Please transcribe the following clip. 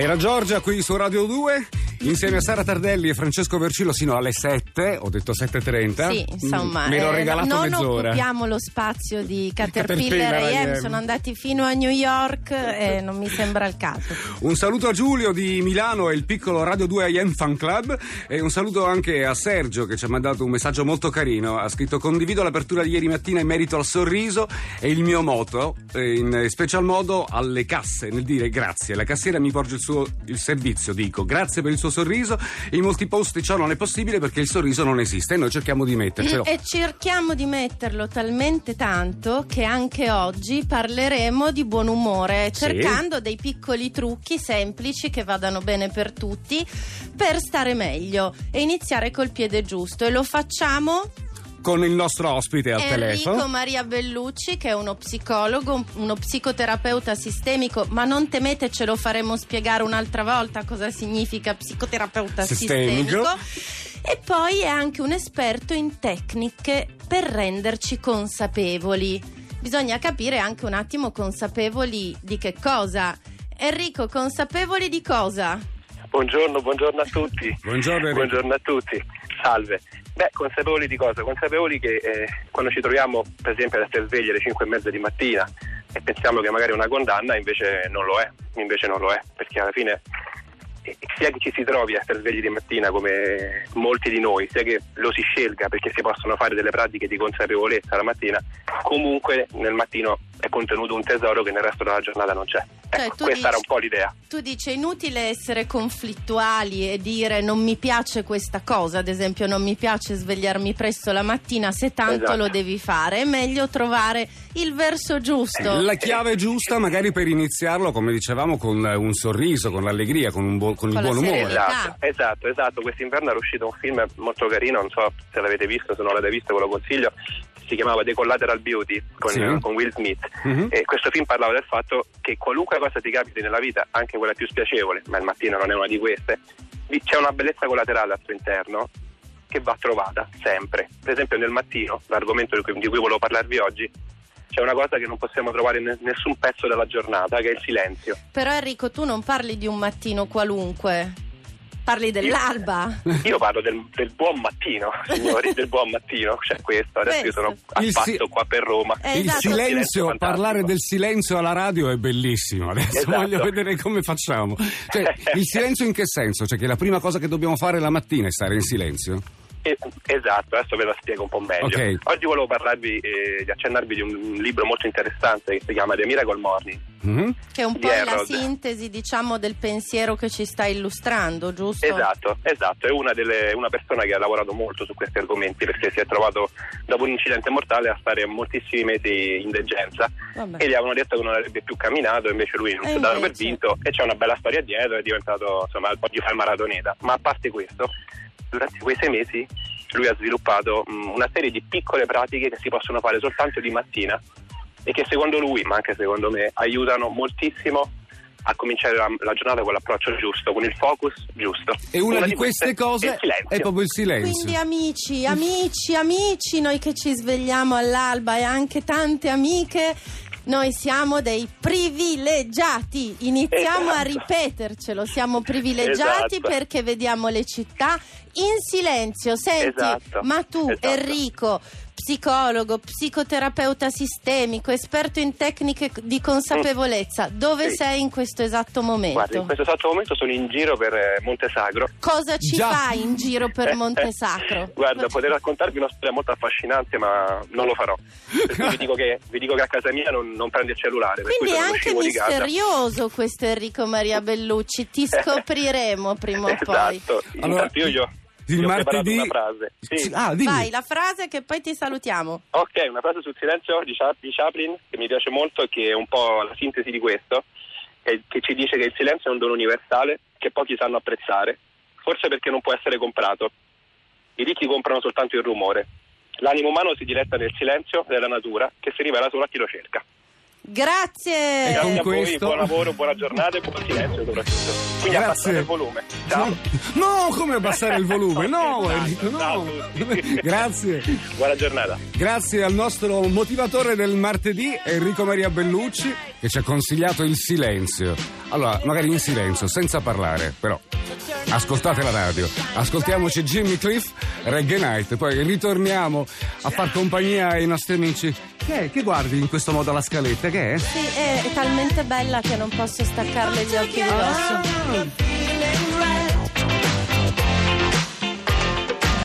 Era Giorgia qui su Radio 2 insieme a Sara Tardelli e Francesco Vercillo sino alle 7, ho detto 7.30. Sì, insomma, Me l'ho eh, regalato non mezz'ora. occupiamo lo spazio di Caterpillar Caterpillar e sono andati fino a New York e non mi sembra il caso. Un saluto a Giulio di Milano e il piccolo Radio 2 AM Fan Club e un saluto anche a Sergio che ci ha mandato un messaggio molto carino. Ha scritto condivido l'apertura di ieri mattina in merito al sorriso e il mio moto, eh, in special modo alle casse, nel dire grazie. La cassiera mi porge il suo il servizio, dico grazie per il suo sorriso. In molti posti ciò non è possibile perché il sorriso non esiste e noi cerchiamo di mettercelo. E cerchiamo di metterlo talmente tanto che anche oggi parleremo di buon umore, Sì. cercando dei piccoli trucchi semplici che vadano bene per tutti per stare meglio e iniziare col piede giusto. E lo facciamo Con il nostro ospite al Enrico telefono. Maria Bellucci, che è uno psicologo, un- uno psicoterapeuta sistemico, ma non temete, ce lo faremo spiegare un'altra volta cosa significa psicoterapeuta Sistemico. sistemico. E poi è anche un esperto in tecniche per renderci consapevoli. Bisogna capire anche un attimo consapevoli di che cosa. Enrico, consapevoli di cosa? Buongiorno, buongiorno a tutti. Buongiorno, Enrico. Buongiorno a tutti. Salve. Beh, consapevoli di cosa? Consapevoli che eh, quando ci troviamo, per esempio, ad essere svegli alle 5 e mezza di mattina e pensiamo che magari è una condanna, invece non lo è. Invece non lo è, perché alla fine eh, sia che ci si trovi a essere svegli di mattina come molti di noi, sia che lo si scelga perché si possono fare delle pratiche di consapevolezza la mattina, comunque nel mattino è contenuto un tesoro che nel resto della giornata non c'è. Cioè, Ecco, tu questa dici- era un po' l'idea. Tu dici è inutile essere conflittuali e dire non mi piace questa cosa, ad esempio non mi piace svegliarmi presto la mattina, se tanto Esatto. lo devi fare, è meglio trovare il verso giusto. La chiave giusta magari per iniziarlo, come dicevamo, con un sorriso, con l'allegria, con, un buon- con il Con la buon umore. Esatto, esatto, esatto. Quest'inverno era uscito un film molto carino, non so se l'avete visto, se non l'avete visto ve lo consiglio, si chiamava The Collateral Beauty con, Sì. con Will Smith. Mhm. E questo film parlava del fatto che qualunque cosa ti capiti nella vita, anche quella più spiacevole, ma il mattino non è una di queste, c'è una bellezza collaterale al suo interno che va trovata sempre. Per esempio nel mattino, l'argomento di cui, di cui volevo parlarvi oggi, c'è una cosa che non possiamo trovare in ne- nessun pezzo della giornata, che è il silenzio. Però Enrico tu non parli di un mattino qualunque, parli dell'alba. Io parlo del, del buon mattino, signori, del buon mattino, c'è questo, adesso io sono a Il si- passo qua per Roma. Eh, Il esatto. silenzio, parlare del silenzio alla radio è bellissimo. Adesso Esatto. voglio vedere come facciamo. Cioè, il silenzio in che senso? Cioè che la prima cosa che dobbiamo fare la mattina è stare in silenzio? Eh, Esatto, adesso ve la spiego un po' meglio. Ok. Oggi volevo parlarvi, eh, di accennarvi di un libro molto interessante che si chiama The Miracle Morning. Mhm. Che è un po' Di la sintesi, diciamo, del pensiero che ci sta illustrando, giusto? Esatto, esatto, è una, delle, una persona che ha lavorato molto su questi argomenti perché si è trovato dopo un incidente mortale a stare moltissimi mesi in degenza Vabbè. e gli avevano detto che non avrebbe più camminato, invece lui non si è dato per vinto e c'è una bella storia dietro, è diventato insomma oggi fa il maratoneta. Ma a parte questo, durante quei sei mesi lui ha sviluppato mh, una serie di piccole pratiche che si possono fare soltanto di mattina e che secondo lui, ma anche secondo me, aiutano moltissimo a cominciare la, la giornata con l'approccio giusto, con il focus giusto. E una, di queste è cose silenzio. è proprio il silenzio. Quindi amici, amici, amici, noi che ci svegliamo all'alba e anche tante amiche, noi siamo dei privilegiati. Iniziamo a Esatto. ripetercelo, siamo privilegiati Esatto. perché vediamo le città in silenzio. Senti, Esatto. ma tu Esatto. Enrico, psicologo, psicoterapeuta sistemico, esperto in tecniche di consapevolezza, dove Sì. sei in questo esatto momento? Guarda, in questo esatto momento sono in giro per eh, Monte Sacro. Cosa ci Già. fai in giro per Monte Sacro? Guarda, potrei raccontarvi una storia molto affascinante, ma non lo farò. Vi, dico che, vi dico che a casa mia non, non prendo il cellulare. Per Quindi cui è anche misterioso questo Enrico Maria Bellucci, ti scopriremo prima o poi. Esatto. Allora, Intanto io, ho- Il martedì. una frase. Sì. Ah, dimmi. Vai, la frase che poi ti salutiamo. Ok, una frase sul silenzio di, Cha- di Chaplin che mi piace molto e che è un po' la sintesi di questo, che, che ci dice che il silenzio è un dono universale che pochi sanno apprezzare, forse perché non può essere comprato. I ricchi comprano soltanto il rumore. L'animo umano si diletta nel silenzio della natura che si rivela solo a chi lo cerca. Grazie. E con Grazie voi, questo- buon lavoro, buona giornata e buon silenzio soprattutto. Quindi Grazie. abbassate il volume. Ciao. No, come abbassare il volume? No, Enrico, no. ciao a tutti. Grazie. Buona giornata. Grazie al nostro motivatore del martedì, Enrico Maria Bellucci, che ci ha consigliato il silenzio. Allora, magari in silenzio, senza parlare, però. Ascoltate la radio, ascoltiamoci Jimmy Cliff, Reggae Night, poi ritorniamo a far compagnia ai nostri amici. Che è? Che guardi in questo modo la scaletta? Che è? Sì, è, è talmente bella che non posso staccarle gli occhi di dosso. Ah,